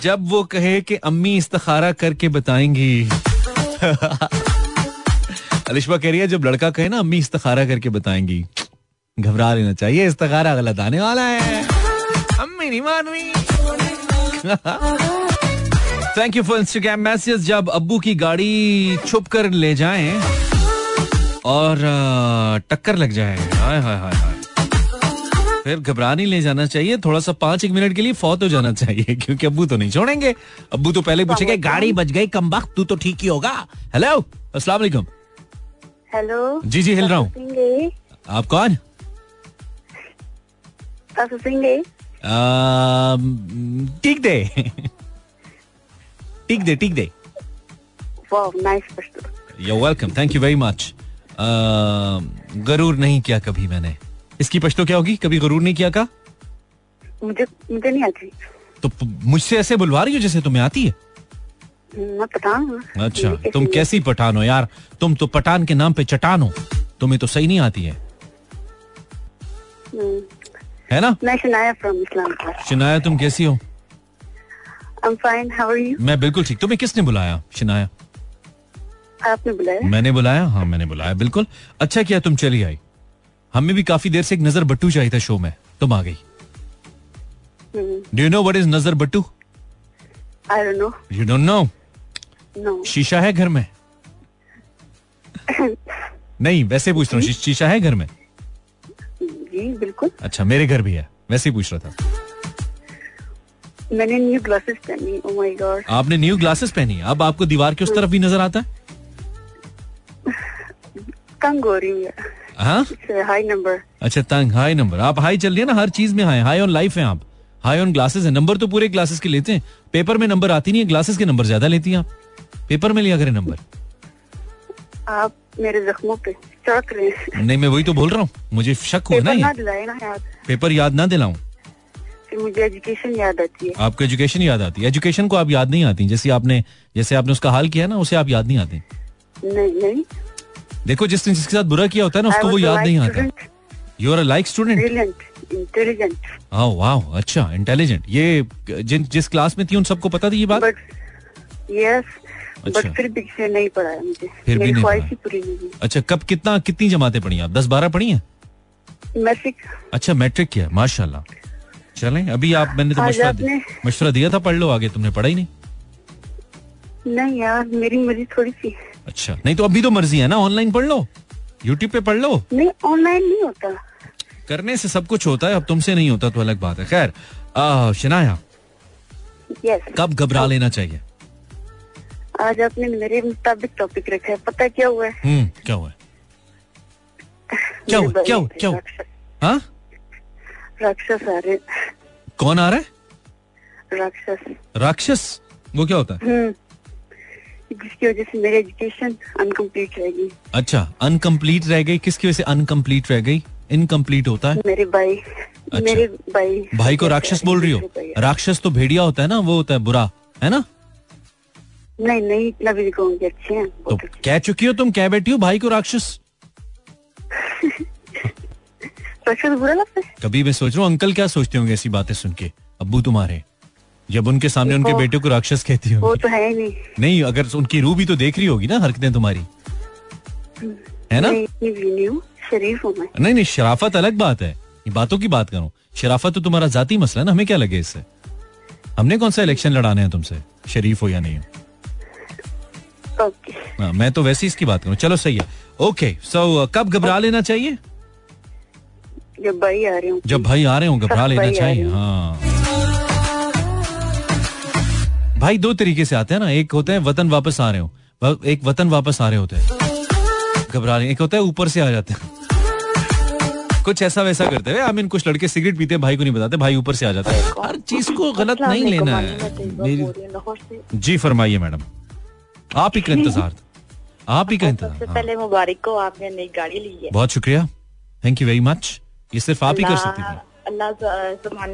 जब वो कहे कि अम्मी इस्तखारा करके बताएँगी अलिशा कह रही है जब लड़का कहे ना अम्मी इस्तखारा करके बताएँगी। घबरा लेना चाहिए इस्तखारा गलत आने वाला है। अम्मी नहीं मान रही thank you for Instagram message जब अब्बू की गाड़ी छुप कर ले जाए और टक्कर लग जाए। हाय हाय हाय हाय। फिर घबरा नहीं ले जाना चाहिए थोड़ा सा पाँच एक मिनट के लिए फौत हो जाना चाहिए क्योंकि अब्बू तो नहीं छोड़ेंगे। अब्बू तो पहले पूछेंगे गाड़ी बच गई कम वक्त तू तो ठीक ही होगा। हेलो अस्सलाम वालेकुम। हेलो। जी जी हिल रहा हूँ। आप कौन? ठीक दे। ठीक दे ठीक दे। You welcome thank you very much गरूर नहीं किया कभी मैंने। इसकी पश्तो क्या होगी? कभी गरूर नहीं किया का? मुझे मुझे नहीं आती। तो मुझसे ऐसे बुलवा रही हो जैसे तुम्हें आती है? मैं पठान अच्छा तुम कैसी पठान हो यार? तुम तो पठान के नाम पे चटान हो। तुम्हें तो सही नहीं आती है। हम्म। है ना? मैं शनाया फ्रॉम इस्लामाबाद शनाया तुम कैसी हो? I'm fine. How are you? मैं बिल्कुल ठीक। तुम्हें किसने बुलाया शनाया? आपने बुलाया? मैंने बुलाया? हाँ मैंने बुलाया बिल्कुल। अच्छा किया तुम चली आई। हमें भी काफ़ी देर से एक नज़र बट्टू चाहिए था शो में। तुम आ गई। Do you know what is नज़र बट्टू? I don't know you don't know no शीशा है घर में? नहीं वैसे पूछ रहा हूँ शीशा है घर में? जी बिल्कुल। अच्छा मेरे घर भी है वैसे ही पूछ रहा था। मैंने न्यू ग्लासेस पहनी ओ माय गॉड आपने न्यू ग्लासेस पहनी अब आपको दीवार के उस तरफ़ भी नज़र आता है? तंग हो रही है हाँ? हाई नंबर अच्छा तंग हाई नंबर आप हाई चल रही है ना हर चीज़ में हाई हाई ऑन लाइफ है आप। हाई ऑन ग्लासेस है। नंबर तो पूरे ग्लासेस के लेते हैं। पेपर में नंबर आती नहीं है। ग्लासेस के नंबर ज़्यादा लेती हैं आप। पेपर में लिया करें नंबर आप मेरे जख्मों पे चढ़ रहे नहीं मैं वही तो बोल रहा हूँ। मुझे शक हुआ ना पेपर ना पेपर याद ना दिलाऊं। मुझे एजुकेशन याद आती है। आपको एजुकेशन याद आती है। एजुकेशन को आप याद नहीं आती। जैसे आपने जैसे आपने उसका हाल किया ना उसे आप याद नहीं आती। नहीं नहीं। देखो जिसने जिसके साथ बुरा किया होता है ना उसको वो याद नहीं आता। You are like student intelligent हाँ वाह अच्छा इंटेलिजेंट ये जिन जिस क्लास में थी उन सबको पता थी ये बात? बट यस अच्छा। बट फिर भी से नहीं पढ़ाया मुझे। फिर भी नहीं। पूरी नहीं अच्छा कब कितना कितनी जमाते पढ़ी आप? दस बारह पढ़ी हैं? मैट्रिक। अच्छा मैट्रिक किया माशाल्लाह। चलें अभी आप मैंने तो मशवरा मशवरा दिया था पढ़ लो आगे तुमने पढ़ा ही नहीं। नहीं यार मेरी मर्ज़ी थोड़ी सी। अच्छा नहीं तो अभी तो मर्ज़ी है ना ऑनलाइन पढ़ लो यूट्यूब पे पढ़ लो। नहीं ऑनलाइन नहीं होता। करने से सब कुछ होता है अब तुमसे नहीं होता तो अलग बात है। खैर शनाया यस कब घबरा लेना चाहिए? आज आपने मेरे मुताबिक टॉपिक रखा है पता क्या हुआ है? हम्म क्या हुआ है? क्या हुआ क्या हुआ क्या हुआ? राक्षस- हाँ? राक्षस आ रहे कौन आ रहा है? राक्षस। राक्षस? वो क्या होता है? हम्म। जिसकी वजह से मेरी एजुकेशन अनकम्प्लीट रहेगी अच्छा अनकम्प्लीट रह गई। किसकी वजह से अनकम्प्लीट रह गई? इनकम्प्लीट होता है? मेरे भाई अच्छा, मेरे भाई। भाई को राक्षस बोल रही हो? राक्षस तो भेड़िया होता है ना वो होता है बुरा है ना? नहीं नहीं इतना भी अच्छे हैं तो कह चुकी हो तुम कह बैठी हो भाई को राक्षस? बुरा लगता है? कभी मैं सोच रहा हूँ अंकल क्या सोचते होंगे ऐसी बातें सुन के? अब्बू तुम्हारे जब उनके सामने उनके बेटे को राक्षस कहती वो होगी तो है नहीं। नहीं अगर उनकी रूह भी तो देख रही होगी ना हरकतें तुम्हारी। है ना? शरीफ हूँ नहीं नहीं शराफत अलग बात है। ये बातों की बात करूँ। शराफत तो तुम्हारा जाती मसला है ना? हमें क्या लगे इससे? हमने कौन सा इलेक्शन लड़ाने हैं तुमसे? शरीफ हो या नहीं हो? ओके। हाँ, मैं तो वैसे इसकी बात करूँ। चलो सही है। ओके सो कब घबरा लेना चाहिए? जब भाई आ रहे हो। जब भाई आ रहे हो घबरा लेना चाहिए हाँ। भाई दो तरीके से आते हैं ना। एक होते हैं वतन वापस आ रहे हो। एक वतन वापस आ रहे होते हैं। घबरा रहे एक होता है ऊपर से आ जाते हैं। कुछ ऐसा वैसा करते हैं। आई मीन कुछ लड़के सिगरेट पीते हैं भाई को नहीं बताते भाई ऊपर से आ जाता है। हर चीज़ को गलत नहीं लेना है। मेरी जी फरमाइए मैडम। आप ही का इंतज़ार था। आप ही का इंतज़ार सबसे हाँ। पहले मुबारक को आपने नई गाड़ी ली है। बहुत शुक्रिया। थैंक यू वेरी मच ये सिर्फ़ आप ही कर सकती हैं अल्लाह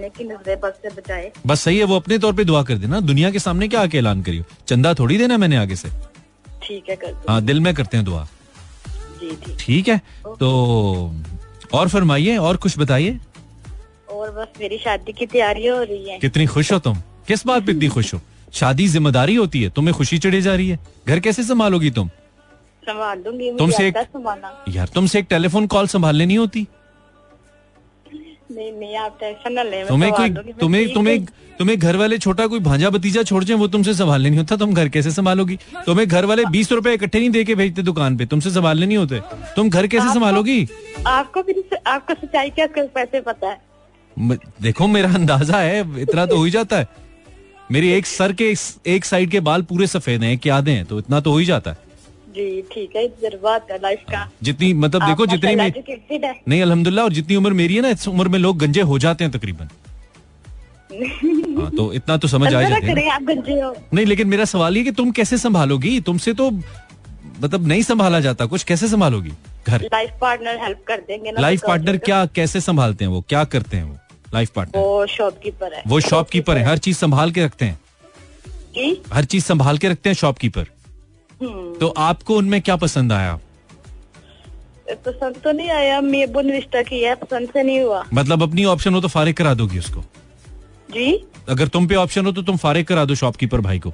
की नज़र बस से बचाए। बस सही है वो अपने तौर पे दुआ कर देना। दुनिया के सामने क्या आके ऐलान करियो चंदा थोड़ी देना मैंने आगे से। ठीक है कर दो हाँ दिल में करते हैं दुआ। ठीक है तो और फरमाइए और कुछ बताइए? और बस मेरी शादी की तैयारी हो रही है। कितनी खुश हो तुम? किस बात पे इतनी खुश हो? शादी ज़िम्मेदारी होती है तुम्हें खुशी चढ़ी जा रही है। घर कैसे संभालोगी तुम? संभाल दूँगी तुमसे एक- यार तुमसे एक टेलीफोन कॉल संभालने नहीं होती। नहीं नहीं आप टेंशन न लें तुम्हें कोई तुम्हें तुम्हें तुम्हें घर वाले छोटा कोई भांजा भतीजा छोड़ जाए वो तुमसे संभालने नहीं होता तुम घर कैसे संभालोगी? तुम्हें घर वाले बीस रुपए इकट्ठे नहीं दे के भेजते दुकान पे तुमसे संभालने नहीं होते। तुम घर कैसे संभालोगी? आपको भी आपको सच्चाई क्या कैसे पता है। देखो मेरा अंदाज़ा है इतना तो हो ही जाता है। मेरी एक सर के एक- साइड के बाल पूरे सफ़ेद हैं कि आधे हैं तो इतना तो हो ही जाता है। जी ठीक है जज्बात है लाइफ का। जितनी मतलब देखो जितनी में नहीं अल्हम्दुलिल्लाह और जितनी उम्र मेरी है ना इस उम्र में लोग गंजे हो जाते हैं तकरीबन। हाँ तो इतना तो समझ आ जाते हैं हो नहीं लेकिन मेरा सवाल ये कि तुम कैसे संभालोगी? तुमसे तो मतलब नहीं संभाला जाता कुछ कैसे संभालोगी? घर। लाइफ पार्टनर हेल्प कर देंगे ना लाइफ पार्टनर क्या कैसे संभालते हैं वो? क्या करते हैं वो? लाइफ पार्टनर वो शॉपकीपर है। वो शॉपकीपर है। हर चीज़ संभाल के रखते हैं। हर चीज़ संभाल के रखते हैं शॉपकीपर तो आपको उनमें क्या पसंद आया? पसंद तो नहीं आया मैं बुन रिश्ता की है पसंद से नहीं हुआ। मतलब अपनी ऑप्शन हो तो फारिग करा दोगी उसको? जी? अगर तुम पे ऑप्शन हो तो तुम फारिग करा दो शॉपकीपर भाई को।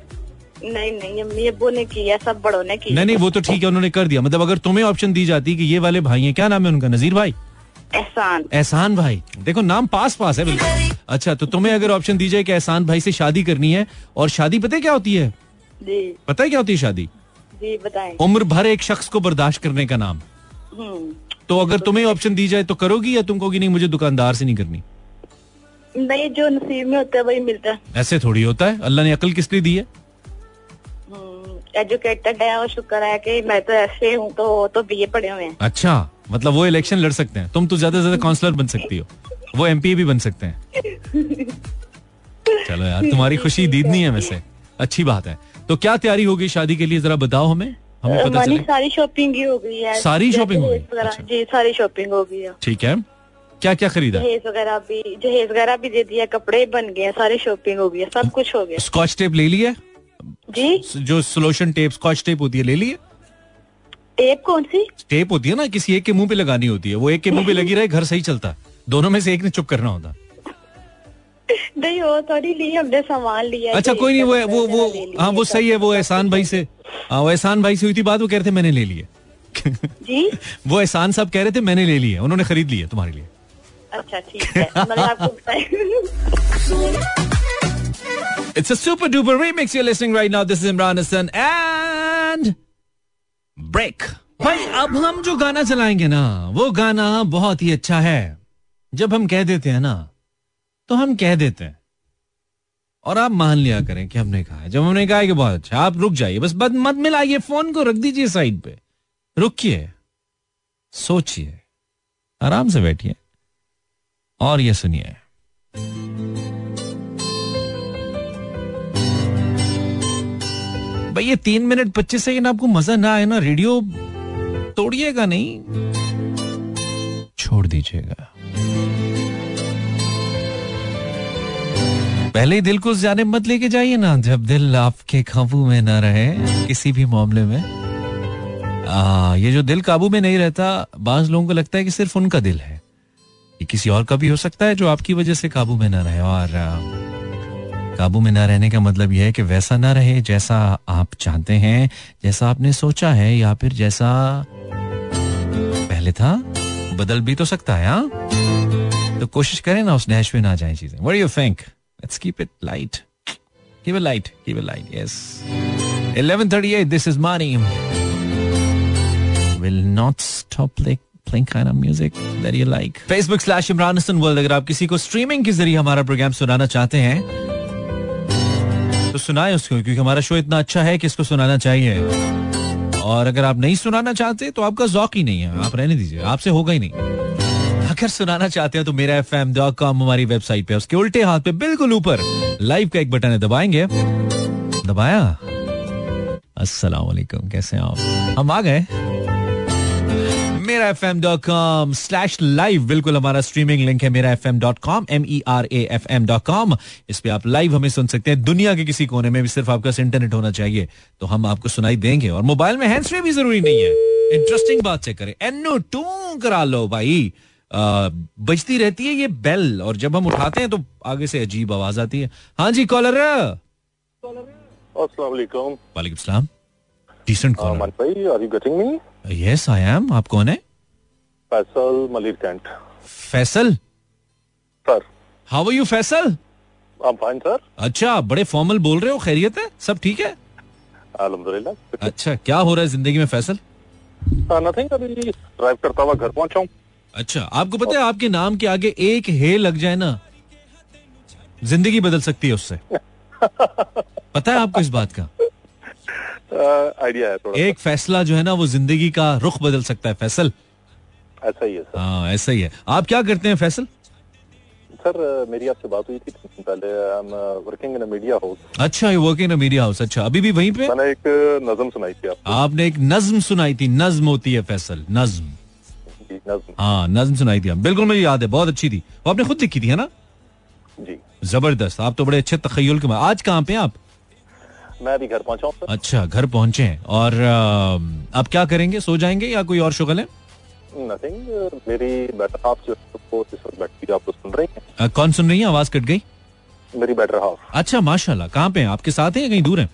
नहीं नहीं अम्मी अब्बू ने की है सब बड़ों ने की नहीं नहीं वो तो ठीक है उन्होंने कर दिया। मतलब अगर तुम्हें ऑप्शन दी जाती कि ये वाले भाई हैं क्या नाम है उनका? नजीर भाई? एहसान। एहसान भाई। देखो नाम पास पास है बिल्कुल। अच्छा तो तुम्हें अगर ऑप्शन दी जाए कि एहसान भाई से शादी करनी है और शादी पता क्या होती है? जी। पता है क्या होती है शादी? जी बताएँ। उम्र भर एक शख्स को बर्दाश्त करने का नाम। हम्म। तो अगर तुम्हें ऑप्शन दी जाए तो करोगी या तुम कहोगी नहीं मुझे दुकानदार से नहीं करनी नहीं जो नसीब में होता है वही मिलता है। ऐसे थोड़ी होता है? अल्लाह ने अकल किस लिए दी है? एजुकेटेड है और शुक्र है कि मैं तो ऐसे हूँ तो तो बीए पढ़े हुए हैं। अच्छा मतलब वो इलेक्शन लड़ सकते हैं। तुम तो ज़्यादा से ज़्यादा काउंसलर बन सकती हो। वो एमपी भी बन सकते हैं। चलो यार तुम्हारी खुशी दीदनी है वैसे। अच्छी बात है। तो क्या तैयारी होगी शादी के लिए? जरा बताओ हमें। हमें पता चले। सारी शॉपिंग ही हो गई है। सारी शॉपिंग हो गई? अच्छा। जी सारी शॉपिंग हो गई है। ठीक है। क्या क्या खरीदा? जहेज वगैरह भी जहेज वगैरह भी दे दिया कपड़े बन गए सारी शॉपिंग हो गई है सब कुछ हो गया। स्कॉच टेप ले लिया जी? जो सोलोशन टेप स्कॉच टेप होती है ले लिए? टेप कौन सी? टेप होती है ना किसी एक के मुँह पे लगानी होती है। वो एक के मुँह पे लगी रहे घर सही चलता। दोनों में से एक ने चुप करना होता। नहीं वो थोड़ी ली हमने सामान लिया अच्छा कोई नहीं वो वो वो हाँ वो सही है वो एहसान भाई से। हाँ वो एहसान भाई से हुई थी बात वो कह रहे थे मैंने ले लिए। जी? वो एहसान साहब कह रहे थे मैंने ले लिए उन्होंने खरीद लिए तुम्हारे लिए। अच्छा ठीक है बताया। It's a super duper remix you're listening right now. This is Imran Hassan and break. भाई अब हम जो गाना चलाएँगे ना वो गाना बहुत ही अच्छा है। जब हम कह देते हैं ना तो हम कह देते हैं। और आप मान लिया करें कि हमने कहा जब हमने कहा कि बहुत अच्छा आप रुक जाइए, बस बद मत मिलाइए फ़ोन को, रख दीजिए साइड पे। रुकिए, सोचिए, आराम से बैठिए, और ये सुनिए। भाई, ये तीन मिनट पच्चीस सेकेंड आपको मज़ा ना आए ना? रेडियो तोड़िएगा नहीं? छोड़ दीजिएगा। पहले ही दिल को उस जाने मत लेके जाइए ना जब दिल आपके काबू में ना रहे किसी भी मामले में। आ, ये जो दिल काबू में नहीं रहता बाज लोगों को लगता है कि सिर्फ़ उनका दिल है। ये किसी और का भी हो सकता है जो आपकी वजह से काबू में ना रहे और काबू में ना रहने का मतलब यह है कि वैसा ना रहे जैसा आप चाहते हैं जैसा आपने सोचा है या फिर जैसा पहले था। बदल भी तो सकता है हाँ। तो कोशिश करें ना उस डैश में ना जाए चीज़ें। What you think let's keep it light keep it light keep it light yes 11:38 this is money will not stop play, playing kind of music that you like. Facebook slash Imran Hassan World अगर आप किसी को streaming के ज़रिए हमारा programme सुनाना चाहते हैं तो सुनाए उसको क्योंकि हमारा शो इतना अच्छा है कि इसको सुनाना चाहिए। और अगर आप नहीं सुनाना चाहते तो आपका जौक ही नहीं है। आप रहने दीजिए। आपसे होगा ही नहीं। अगर सुनाना चाहते हैं तो Mera F M dot com हमारी वेबसाइट पे उसके उल्टे हाथ पे बिल्कुल ऊपर लाइव का एक बटन है, दबाएँगे? दबाया? अस्सलाम वालेकुम, कैसे आप? हम आ गए। Mera F M dot com slash live बिल्कुल हमारा स्ट्रीमिंग लिंक है, Mera F M dot com M E R A F M dot com इस पे आप लाइव हमें सुन सकते हैं। दुनिया के किसी कोने में भी सिर्फ़ आपका इंटरनेट होना चाहिए तो हम आपको सुनाई देंगे। और मोबाइल में हैंड्स फ्री भी ज़रूरी नहीं है। इंटरेस्टिंग बात चेक करें। एनो टू करा लो भाई। बजती रहती है ये बेल और जब हम उठाते हैं तो आगे से अजीब आवाज़ आती है। हाँ जी कॉलर वालेकुम। सलाम। डिसेंट कॉलर भाई are you getting me yes I am आप कौन है? Faisal Malir cantt. Faisal? Sir. How are you Faisal? I am fine sir अच्छा बड़े फॉर्मल बोल रहे हो खैरियत है? सब ठीक है? अल्हम्दुलिल्लाह। अच्छा क्या हो रहा है ज़िंदगी में फैसल? नथिंग अभी ड्राइव करता हुआ घर पहुँचा हूँ। अच्छा आपको पता है आपके नाम के आगे एक हे लग जाए ना ज़िंदगी बदल सकती है उससे। पता है आपको इस बात का? आइडिया है थोड़ा एक फैसला जो है ना वो ज़िंदगी का रुख बदल सकता है फैसल। ऐसा ही है हाँ ऐसा ही है। आप क्या करते हैं फैसल? सर मेरी आपसे बात हुई थी पहले। I am working in media house अच्छा ये वर्किंग इन मीडिया हाउस अच्छा अभी भी वहीं पे? मैंने एक नज्म सुनाई थी आपको। आपने एक नज्म सुनाई थी। नज्म होती है फैसल। नज्म। हाँ नज्म सुनाई थी बिल्कुल मुझे याद है बहुत अच्छी थी। वो आपने खुद लिखी थी है ना? जी। ज़बरदस्त। आप तो बड़े अच्छे तखयल के आज कहाँ पे आप? मैं अभी घर पहुँचा हूँ अच्छा घर पहुँचे हैं। और अब क्या करेंगे? सो जाएँगे या कोई और शुगल है नथिंग मेरी बेटर हाफ़ जो इस वक्त बैठी आप सुन रही हैं। कौन सुन रही है? आवाज़ कट गई। मेरी बेटर हाफ़ अच्छा माशाल्लाह। कहाँ पे हैं? आपके साथ हैं या कहीं दूर हैं?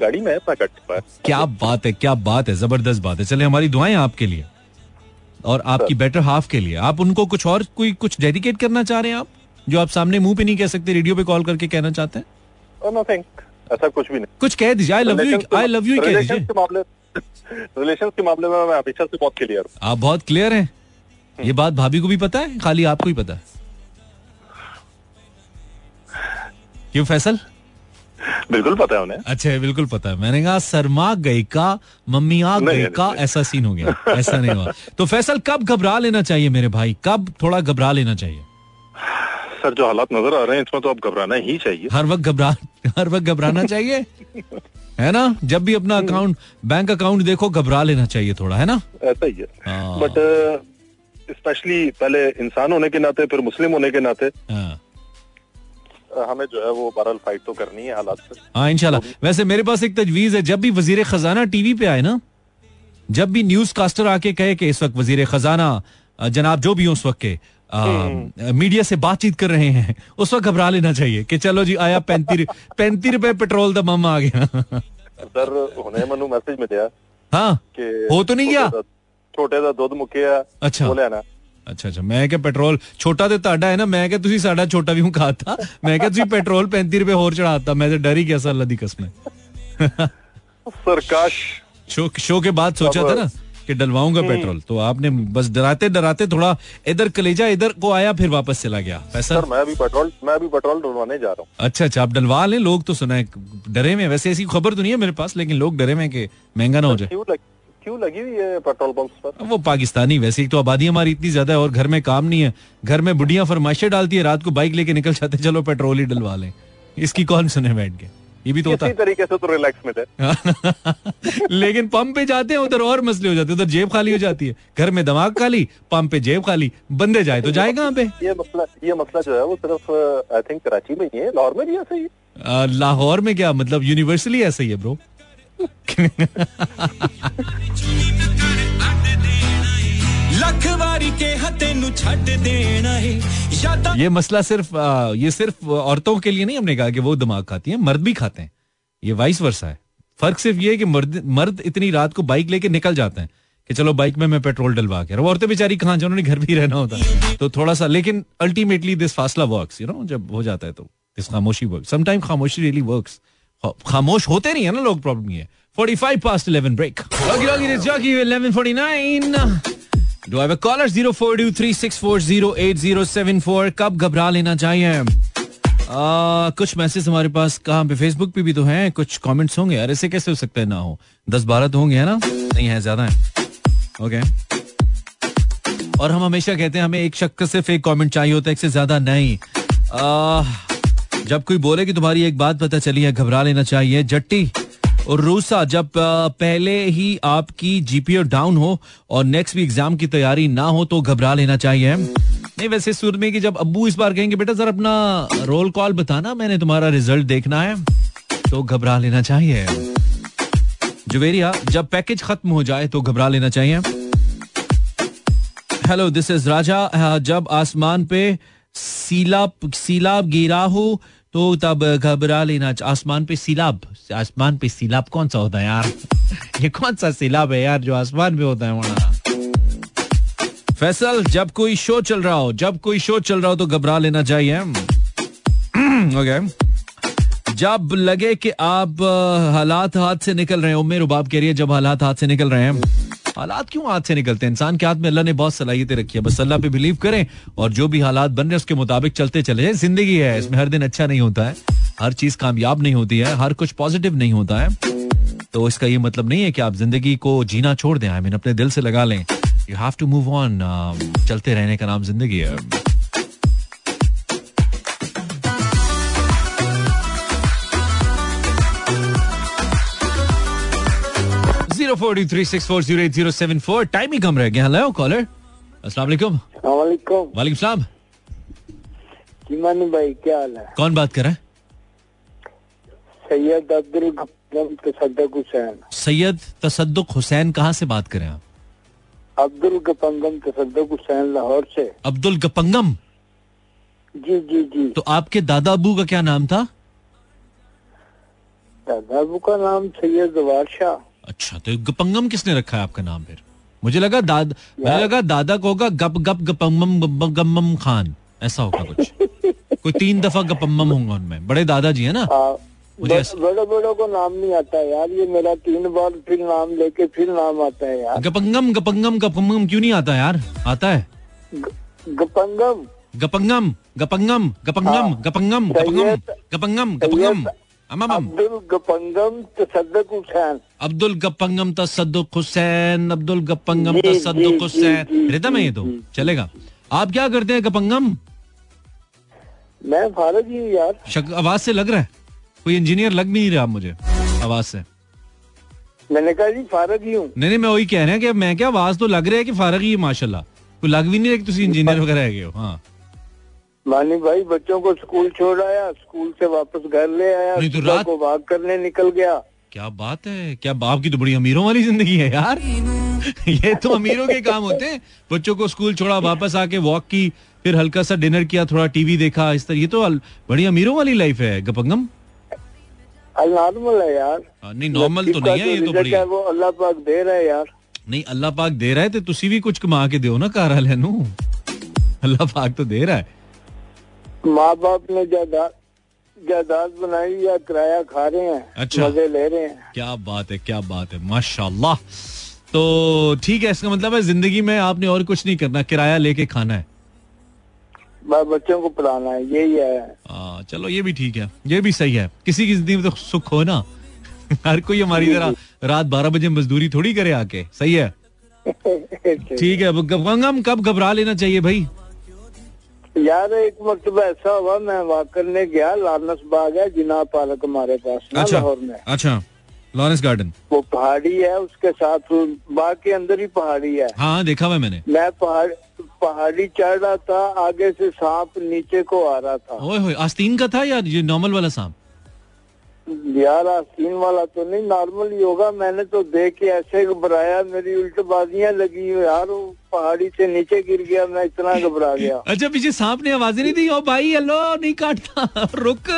गाड़ी में है मैं है। क्या बात है क्या बात है। ज़बरदस्त बात है। चले हमारी दुआएँ आपके लिए। और आपकी बेटर हाफ़ के लिए। आप उनको कुछ और कोई कुछ डेडिकेट करना चाह रहे हैं आप? जो आप सामने मुँह पे नहीं कह सकते रेडियो पे कॉल करके कहना चाहते हैं? नथिंग ऐसा कुछ भी नहीं। कुछ कह दीजिए। I love you I love you कह दीजिए। के मामले के मामले में मैं हमेशा से बहुत क्लियर हूँ। आप बहुत क्लियर हैं? ये बात भाभी को भी पता है? खाली आपको ही पता है। क्यों फैसल? बिल्कुल पता है उन्हें। अच्छा बिल्कुल पता है। मैंने कहा शर्मा गई का मम्मी आ गई का ऐसा सीन हो गया। ऐसा नहीं हुआ। तो फैसल कब घबरा लेना चाहिए मेरे भाई? कब थोड़ा घबरा लेना चाहिए? सर जो हालात नज़र आ रहे हैं इसमें तो अब घबराना ही चाहिए। हर वक्त घबरा हर वक्त घबराना चाहिए? है ना? जब भी अपना अकाउंट बैंक अकाउंट देखो घबरा लेना चाहिए थोड़ा है ना? ऐसा ही है। हाँ। बट स्पेशली पहले इंसान होने के नाते फिर मुस्लिम होने के नाते हाँ। हमें जो है वो बहरहाल फाइट तो करनी है हालात से। हाँ इनशाला तो- वैसे मेरे पास एक तजवीज है जब भी वज़ीर खजाना टीवी पे आए ना जब भी न्यूज़ कास्टर आके कहे कि इस वक्त वज़ीर खजाना जनाब जो भी हो उस वक्त के आ, हम्म। मीडिया से बातचीत कर रहे हैं उस वक्त घबरा लेना चाहिए कि चलो जी आया पैंती पैंती रुपए पेट्रोल दम आ गया। सर उन्हें मैनू मैसेज मिलया हाँ हो तो नहीं गया? छोटे का दुध ਮੁੱਕਿਆ अच्छा। ਉਹ ना ਅੱਛਾ ਅੱਛਾ ਮੈਂ ਕਿਹਾ ਪੈਟਰੋਲ ਛੋਟਾ ਤੇ ਤੁਹਾਡਾ ਹੈ ਨਾ ਮੈਂ ਕਿਹਾ ਤੁਸੀਂ ਸਾਡਾ ਛੋਟਾ ਵੀ ਖਾਤਾ ਮੈਂ ਕਿਹਾ ਤੁਸੀਂ ਪੈਟਰੋਲ 35 ਰੁਪਏ ਹੋਰ ਚੜਾਤਾ मैं तो डर ही गया सर अल्लाह दी कसम है सर काश शो शो के बाद सोचा था ना कि डलवाऊंगा पेट्रोल तो आपने बस डराते डराते थोड़ा इधर कलेजा इधर को आया फिर वापस चला गया पैसा सर मैं भी पेट्रोल मैं भी पेट्रोल डलवाने जा रहा हूँ अच्छा अच्छा आप डलवा लें लोग तो सुना है डरे में वैसे ऐसी खबर तो नहीं है मेरे पास लेकिन लोग डरे में कि महंगा ना हो जाए क्यों लगी हुई है पेट्रोल पंप पर? वो पाकिस्तानी वैसे ही तो आबादी हमारी इतनी ज़्यादा है और घर में काम नहीं है। घर में बुढ़िया फरमाइशें डालती है रात को बाइक लेके निकल जाते चलो पेट्रोल ही डलवा लें। इसकी कौन सुने बैठ के? ये भी तो होता तरीके से तो रिलैक्स में थे। लेकिन पंप पे जाते हैं उधर और मसले हो जाते हैं उधर जेब खाली हो जाती है। घर में दिमाग खाली पंप पे जेब खाली बंदे जाए तो जाए कहाँ पे? ये मसला ये मसला जो है वो सिर्फ़ आई थिंक कराची में ही है लाहौर में भी ऐसा ही है। लाहौर में क्या मतलब यूनिवर्सली ऐसा ही है ब्रो ये मसला सिर्फ़ आ, ये सिर्फ़ औरतों के लिए नहीं हमने कहा कि वो दिमाग खाती हैं मर्द भी खाते हैं। ये वाइस वर्षा है। फ़र्क सिर्फ़ ये है कि मर्द मर्द इतनी रात को बाइक लेके निकल जाते हैं कि चलो बाइक में मैं पेट्रोल डलवा के औरतें बेचारी कहा जो उन्होंने घर भी रहना होता है। तो थोड़ा सा लेकिन अल्टीमेटली दिस फासला वर्क यू नो जब हो जाता है तो दिस खामोशी वर्क समटाइम खामोशी रियली वर्क खामोश होते नहीं है ना लोग प्रॉब्लम ये। 45 past 11 break. Logi Logi is Jockey 1149. Do I have a caller? 0423640874 कब घबरा लेना चाहिए? आ, कुछ मैसेज हमारे पास कहाँ पे? फेसबुक पे भी तो हैं। कुछ कमेंट्स होंगे यार। ऐसे कैसे हो सकता है ना हो? दस बारह तो होंगे है ना? नहीं है ज़्यादा है। ओके और हम हमेशा कहते हैं हमें एक का सिर्फ़ एक कमेंट चाहिए होता है एक से ज़्यादा नहीं। आ, जब कोई बोले कि तुम्हारी एक बात पता चली है, घबरा लेना चाहिए। जट्टी और रूसा, जब पहले ही आपकी जीपीओ डाउन हो और नेक्स्ट भी एग्ज़ाम की तैयारी ना हो तो घबरा लेना चाहिए। नहीं, वैसे सूरत में कि जब अब्बू इस बार कहेंगे, बेटा सर अपना रोल कॉल बताना, मैंने तुम्हारा रिज़ल्ट देखना है तो घबरा लेना चाहिए। जुवेरिया, जब पैकेज खत्म हो जाए तो घबरा लेना चाहिए। हेलो दिस इज़ राजा जब आसमान पे सीलाब सीलाब गिरा हो तो तब घबरा लेना आसमान पे सीलाब। आसमान पे सीलाब कौन सा होता है यार? ये कौन सा सीलाब है यार जो आसमान पे होता है वहाँ फैसल, जब कोई शो चल रहा हो, जब कोई शो चल रहा हो तो घबरा लेना चाहिए। ओके जब लगे कि आप हालात हाथ से निकल रहे हैं उम्र रुबाब कह रही है, जब हालात हाथ से निकल रहे हैं। हालात क्यों हाथ से निकलते हैं? इंसान के हाथ में अल्लाह ने बहुत सलाहियतें रखी है। बस अल्लाह पे बिलीव करें और जो भी हालात बन रहे उसके मुताबिक चलते चले जाए। ज़िंदगी है, इसमें हर दिन अच्छा नहीं होता है। हर चीज़ कामयाब नहीं होती है, हर कुछ पॉजिटिव नहीं होता है। तो इसका ये मतलब नहीं है कि आप ज़िंदगी को जीना छोड़ दें। आई मीन अपने दिल से लगा लें। You have to move on चलते रहने का नाम ज़िंदगी है। Zero four three six four zero eight zero seven four. Time ही कम रह गया। हेलो कॉलर अस्सलाम वालेकुम। वालेकुम। सलाम। भाई क्या हाल है? कौन बात कर रहा है? सैयद अब्दुल गफम तसद्दुक हुसैन। सैयद तसद्दुक हुसैन कहाँ से बात करें आप? अब्दुल गपंगम तसद्दुक हुसैन लाहौर से। अब्दुल गपंगम जी जी जी। तो आपके दादा अबू का क्या नाम था? दादाबू का नाम सैयद जवार शाह। अच्छा तो गपंगम किसने रखा है आपका नाम फिर? मुझे लगा दाद मुझे लगा दादा को होगा गप गप गपंगम गप- गम्मम खान। ऐसा होगा कुछ। कोई तीन दफ़ा गपम्मम होंगे उनमें। बड़े दादाजी है ना? हाँ, मुझे बड़े बड़ों को नाम नहीं आता यार। ये मेरा तीन बार फिर नाम लेके फिर नाम आता है यार। गपंगम गपंगम गपंगम क्यों नहीं आता यार? आता है। गपंगम? गपंगम गपंगम गपंगम गपंगम गपंगम गपंगम गपंगम। सैयद अमम अब्दुल गपंगम तसद्दुक हुसैन अब्दुल गपंगम तसद्दुक हुसैन अब्दुल गपंगम जी, जी, तसद्दुक हुसैन रिदम है ये तो। चलेगा। आप क्या करते हैं गपंगम? मैं फारग ही यार। शक, आवाज़ से लग रहा है। कोई इंजीनियर लग नहीं रहा मुझे। आवाज़ से। मैंने कहा जी फारग ही हूँ। नहीं नहीं मैं वही कह रहा हूँ कि मैं क्या आवाज़ तो लग रहा है कि फारग ही है माशाल्लाह। कोई लग भी नहीं रहा कि तुसी इंजीनियर वगैरह हो। हाँ। मानी भाई बच्चों को स्कूल छोड़ आया स्कूल से वापस घर ले आया नहीं तो रात- को वॉक करने निकल गया। क्या बात है? क्या बाप की तो बड़ी अमीरों वाली ज़िंदगी है यार। ये तो अमीरों के काम होते हैं। बच्चों को स्कूल छोड़ा वापस आके वॉक की फिर हल्का सा डिनर किया थोड़ा टीवी देखा इस तरह। ये तो बड़ी अमीरों वाली लाइफ है गपंगम। नॉर्मल है यार। नहीं नॉर्मल तो नहीं है ये तो बड़ी वो अल्लाह पाक दे रहा है यार। नहीं अल्लाह पाक दे रहा है तो तुसी भी कुछ कमा के दो ना कार वाले अल्लाह पाक तो दे रहा है। माँ बाप ने जायदाद जायदाद बनाई या किराया खा रहे हैं अच्छा। मज़े ले रहे हैं। क्या बात है क्या बात है माशाल्लाह। तो ठीक है इसका मतलब है ज़िंदगी में आपने और कुछ नहीं करना किराया लेके खाना है। बच्चों को पढ़ाना है यही है। आ, चलो ये भी ठीक है ये भी सही है। किसी की ज़िंदगी में तो सुख हो ना। हर कोई हमारी तरह रात बारह बजे मजदूरी थोड़ी करे आके सही है? ठीक है कब घबरा लेना चाहिए भाई? यार एक मरतबा ऐसा हुआ मैं वहाँ करने गया लानस बाग है जिना पार्क हमारे पास अच्छा लाहौर में। अच्छा लॉरेंस गार्डन। वो पहाड़ी है उसके साथ बाग के अंदर ही पहाड़ी है। हाँ देखा हुआ मैंने। मैं पहाड़ पहाड़ी चढ़ रहा था आगे से सांप नीचे को आ रहा था। ओए होए आस्तीन का था या ये नॉर्मल वाला सांप? यार आस्तीन वाला तो नहीं नॉर्मल ही होगा। मैंने तो देख के ऐसे घबराया मेरी उल्टबाजियाँ लगी यार पहाड़ी से नीचे गिर गया मैं इतना घबरा गया। अच्छा पीछे सांप ने आवाज़ें नहीं दी? ओ भाई हेलो नहीं काटता। रुक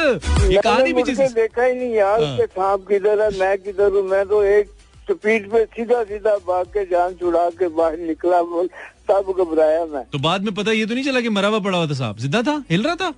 ये पीछे से देखा ही नहीं यार हाँ। सांप किधर है मैं किधर हूँ? मैं तो एक स्पीड पे सीधा सीधा भाग के जान छुड़ा के बाहर निकला बोल तब घबराया मैं। तो बाद में पता ये तो नहीं चला कि मरावा हुआ पड़ा हुआ था सांप? ज़िंदा था? हिल रहा था?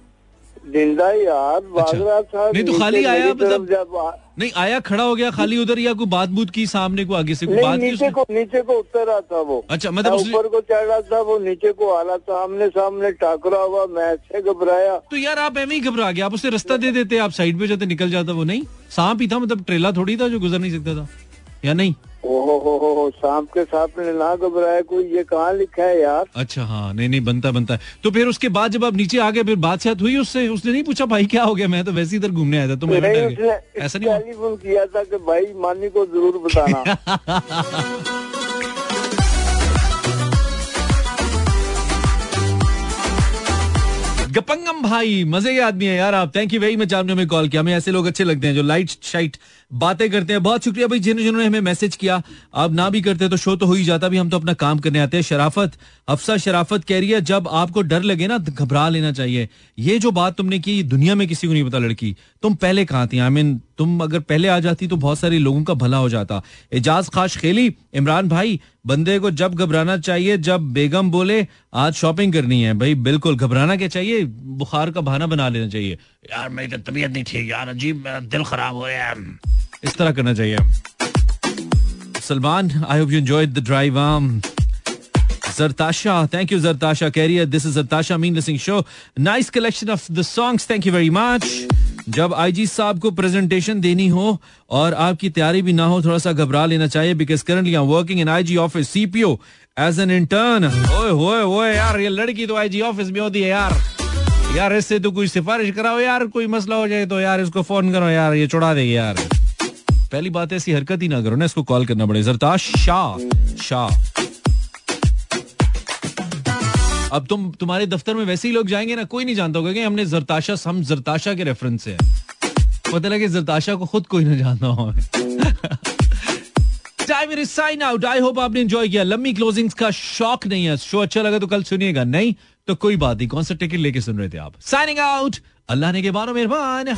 ज़िंदा यार अच्छा। था नहीं तो खाली आया मतलब- जब आ- नहीं आया खड़ा हो गया खाली उधर या कोई बात बूत की सामने को आगे से कोई बात नीचे? को नीचे को उतर रहा था वो अच्छा मतलब ऊपर को चढ़ रहा था वो नीचे को आ रहा था आमने सामने टाकरा हुआ मैं ऐसे घबराया तो यार आप एम ही घबरा गया आप उसे रास्ता दे देते आप साइड पे जाते निकल जाता वो नहीं सांप ही था मतलब ट्रेला थोड़ी था जो गुजर नहीं सकता था या नहीं ओहो हो हो हो सांप के सांप ने ना घबराया कोई ये कहाँ लिखा है यार? अच्छा हाँ नहीं नहीं बनता बनता है। तो फिर उसके बाद जब आप नीचे आ गए फिर बात शायद हुई उससे? उसने नहीं पूछा भाई क्या हो गया? मैं तो वैसे ही इधर घूमने आया था तो मैं भी नहीं डर गया उसने ऐसा नहीं टेलीफोन किया था कि भाई मानी को ज़रूर बताना। गपंगम भाई मज़े के आदमी है यार आप। थैंक यू वेरी मच आपने हमें कॉल किया। हमें ऐसे लोग अच्छे लगते हैं जो लाइट शाइट बातें करते हैं। बहुत शुक्रिया भाई जिन्होंने जिन्होंने हमें मैसेज किया। आप ना भी करते तो शो तो हो ही जाता। भी हम तो अपना काम करने आते हैं। शराफत, अफसा शराफत कह रही है, जब आपको डर लगे ना, घबरा लेना चाहिए। ये जो बात तुमने की, दुनिया में किसी को नहीं पता लड़की। तुम पहले कहाँ थी? आई मीन तुम अगर पहले आ जाती तो बहुत सारे लोगों का भला हो जाता। एजाज खास खेली। इमरान भाई, बंदे को जब घबराना चाहिए, जब बेगम बोले, आज शॉपिंग करनी है। भाई, बिल्कुल घबराना क्या चाहिए? बुखार का बहाना बना लेना चाहिए। यार, मेरी तो तबीयत नहीं ठीक, यार, अजीब, मेरा दिल खराब हो रहा है। इस तरह करना चाहिए Salman I hope you enjoyed the drive Zartasha, thank you, Zartasha. Carrier, this is Zartasha Mean Listening Show. Nice collection of the songs. Thank you very much. जब आईजी साहब को प्रेजेंटेशन देनी हो और आपकी तैयारी भी ना हो थोड़ा सा घबरा लेना चाहिए because currently I working in IG office CPO as an intern ओए होए होए यार ये लड़की तो आईजी ऑफ़िस में होती है यार यार इससे तो कोई सिफारिश कराओ यार कोई मसला हो जाए तो यार इसको फ़ोन करो यार ये चुड़ा देगी यार पहली बात ऐसी हरकत ही ना करो ना, इसको कॉल करना पड़े जरताश शाह शाह। अब तुम, तुम्हारे दफ्तर में वैसे ही लोग जाएँगे ना, कोई नहीं जानता होगा कि हमने जरताशा, हम जरताशा के रेफरेंस से पता लगे जरताशा को खुद कोई ना जानता हो। Time is sign out I hope आपने एंजॉय किया। लंबी क्लोजिंग्स का शौक नहीं है। शो अच्छा लगा तो कल सुनिएगा। नहीं तो कोई बात नहीं। कौन सा टिकट लेके सुन रहे थे आप? साइनिंग आउट अल्लाह ने के बारो मेहरबान।